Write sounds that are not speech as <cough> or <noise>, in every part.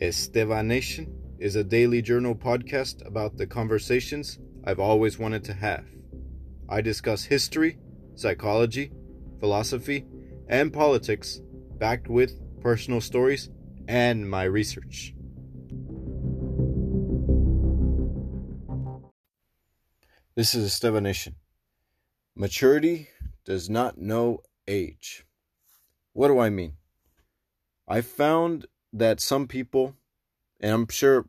Estevanation is a daily journal podcast about the conversations I've always wanted to have. I discuss history, psychology, philosophy, and politics backed with personal stories and my research. This is Estevanation. Maturity does not know age. What do I mean? I found that some people, and I'm sure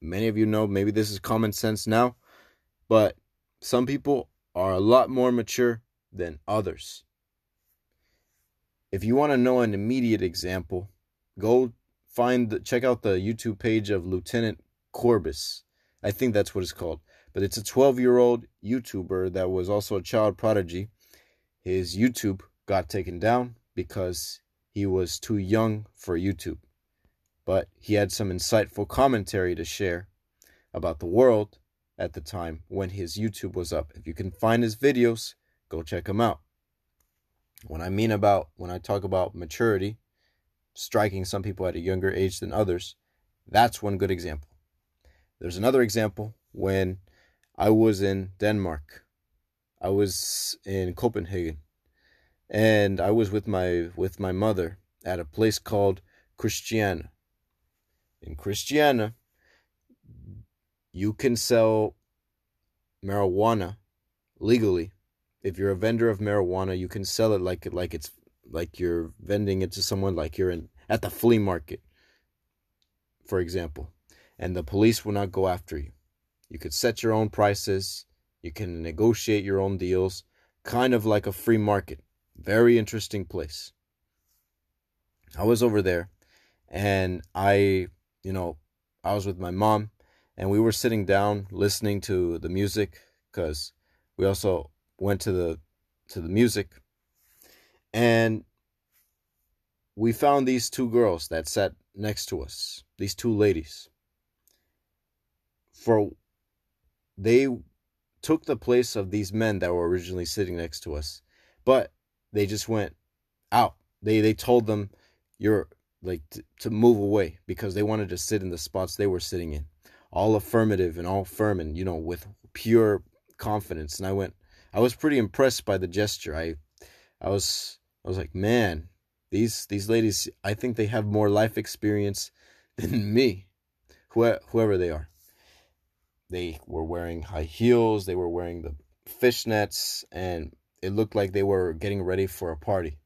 many of you know, maybe this is common sense now, but some people are a lot more mature than others. If you want to know an immediate example, go find the, check out the YouTube page of Lieutenant Corbis. I think that's what it's called. But it's a 12 year old YouTuber that was also a child prodigy. His YouTube got taken down because he was too young for YouTube but he had some insightful commentary to share about the world at the time when his YouTube was up. If you can find his videos, go check them out. When I mean about, when I talk about maturity, striking some people at a younger age than others, that's one good example. There's another example when I was in Denmark. I was in Copenhagen and I was with my with my mother at a place called Christiania in Christiania, you can sell marijuana legally. If you're a vendor of marijuana, you can sell it like like it's like you're vending it to someone like you're in at the flea market, for example. And the police will not go after you. You could set your own prices, you can negotiate your own deals, kind of like a free market. Very interesting place. I was over there and I you know, I was with my mom and we were sitting down listening to the music because we also went to the to the music. And we found these two girls that sat next to us these two ladies. For they took the place of these men that were originally sitting next to us but they just went out. They they told them you're like to, to move away because they wanted to sit in the spots they were sitting in. All affirmative and all firm and you know with pure confidence. And i went i was pretty impressed by the gesture. I i was i was like man these these ladies i think they have more life experience <laughs> than me. Whoever they are. They were wearing high heels. They were wearing the fishnets. And it looked like they were getting ready for a party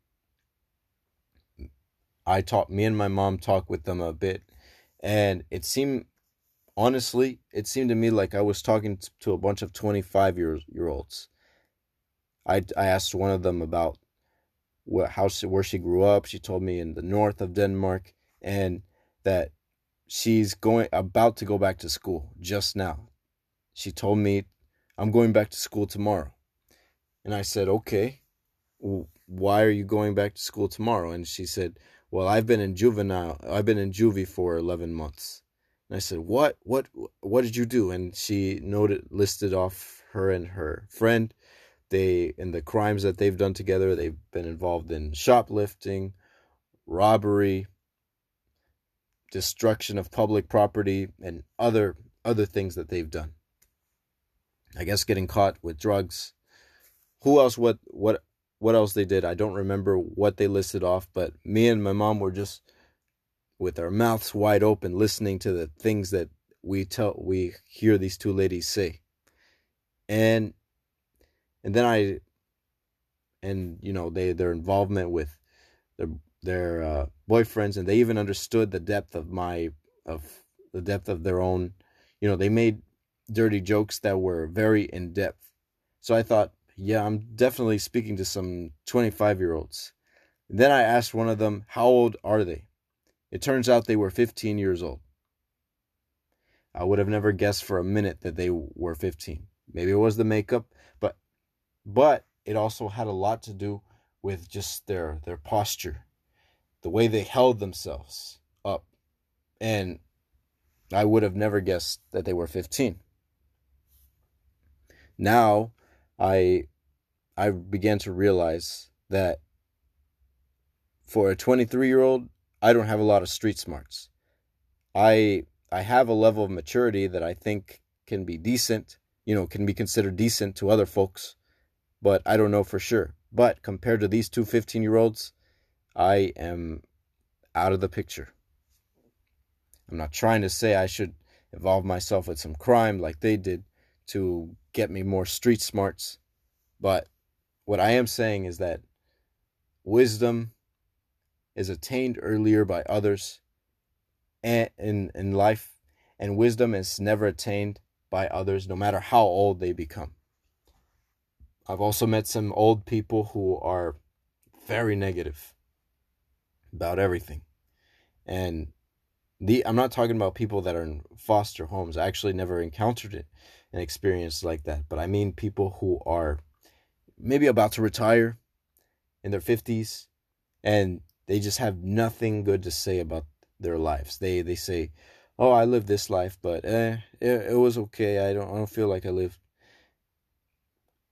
I talked, me and my mom talked with them a bit, and it seemed, honestly, it seemed to me like I was talking to a bunch of 25 year, year olds. I, I asked one of them about what, how she, where she grew up. She told me in the north of Denmark, and that she's going about to go back to school just now. She told me, I'm going back to school tomorrow. And I said, okay, why are you going back to school tomorrow? And she said, well, I've been in juvenile, I've been in juvie for 11 months. And I said, what, what, what did you do? And she noted, listed off her and her friend. They, in the crimes that they've done together, they've been involved in shoplifting, robbery, destruction of public property, and other, other things that they've done. I guess getting caught with drugs. Who else? What? What? What else they did. I don't remember what they listed off, but me and my mom were just with our mouths wide open listening to the things that we tell we hear these two ladies say. And and then I and you know, they their involvement with their their uh, boyfriends and they even understood the depth of my of the depth of their own, you know, they made dirty jokes that were very in depth. So I thought yeah, I'm definitely speaking to some 25 year olds. Then I asked one of them, How old are they? It turns out they were 15 years old. I would have never guessed for a minute that they were 15. Maybe it was the makeup, but but it also had a lot to do with just their their posture, the way they held themselves up. And I would have never guessed that they were 15. Now, I I began to realize that for a 23 year old, I don't have a lot of street smarts. I I have a level of maturity that I think can be decent, you know, can be considered decent to other folks, but I don't know for sure. But compared to these two 15 year olds, I am out of the picture. I'm not trying to say I should involve myself with some crime like they did to get me more street smarts, but what I am saying is that wisdom is attained earlier by others in, in life, and wisdom is never attained by others, no matter how old they become. I've also met some old people who are very negative about everything. And the I'm not talking about people that are in foster homes. I actually never encountered it an experience like that, but I mean people who are maybe about to retire in their 50s and they just have nothing good to say about their lives. They they say, "Oh, I lived this life, but eh, it, it was okay. I don't I don't feel like I lived."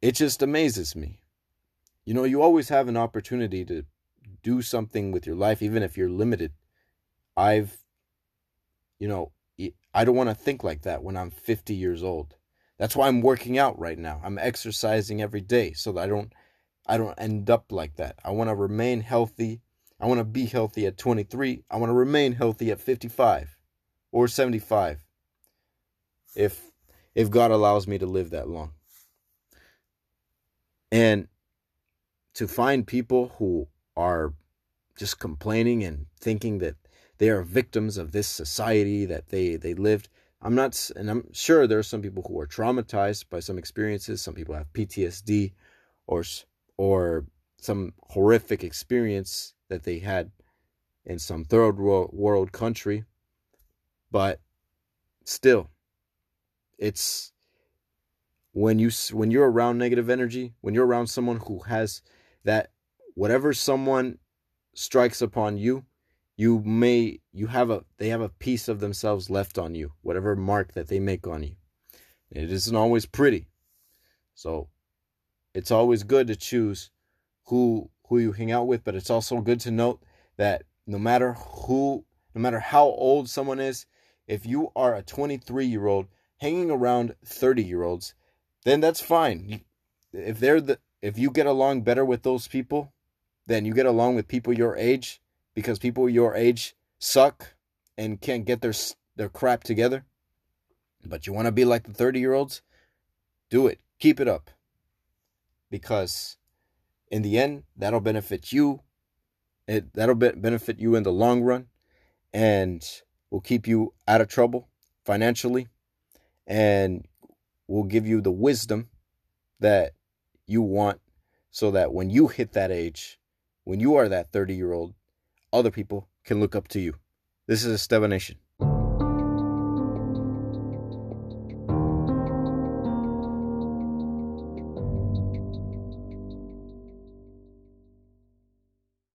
It just amazes me. You know, you always have an opportunity to do something with your life even if you're limited. I've you know, I don't want to think like that when I'm 50 years old. That's why I'm working out right now. I'm exercising every day so that I don't I don't end up like that. I want to remain healthy. I want to be healthy at 23. I want to remain healthy at 55 or 75 if if God allows me to live that long. And to find people who are just complaining and thinking that they are victims of this society that they they lived I'm not, and I'm sure there are some people who are traumatized by some experiences. Some people have PTSD, or or some horrific experience that they had in some third world country. But still, it's when you when you're around negative energy, when you're around someone who has that whatever someone strikes upon you, you may you have a they have a piece of themselves left on you whatever mark that they make on you. It isn't always pretty. So it's always good to choose who who you hang out with but it's also good to note that no matter who no matter how old someone is if you are a 23 year old hanging around 30 year olds then that's fine. If they're the if you get along better with those people then you get along with people your age because people your age suck and can't get their their crap together. But you want to be like the 30 year olds? Do it. Keep it up. Because in the end, that'll benefit you. It, that'll be, benefit you in the long run and will keep you out of trouble financially and will give you the wisdom that you want so that when you hit that age, when you are that 30 year old, other people can look up to you. This is Esteban Nation.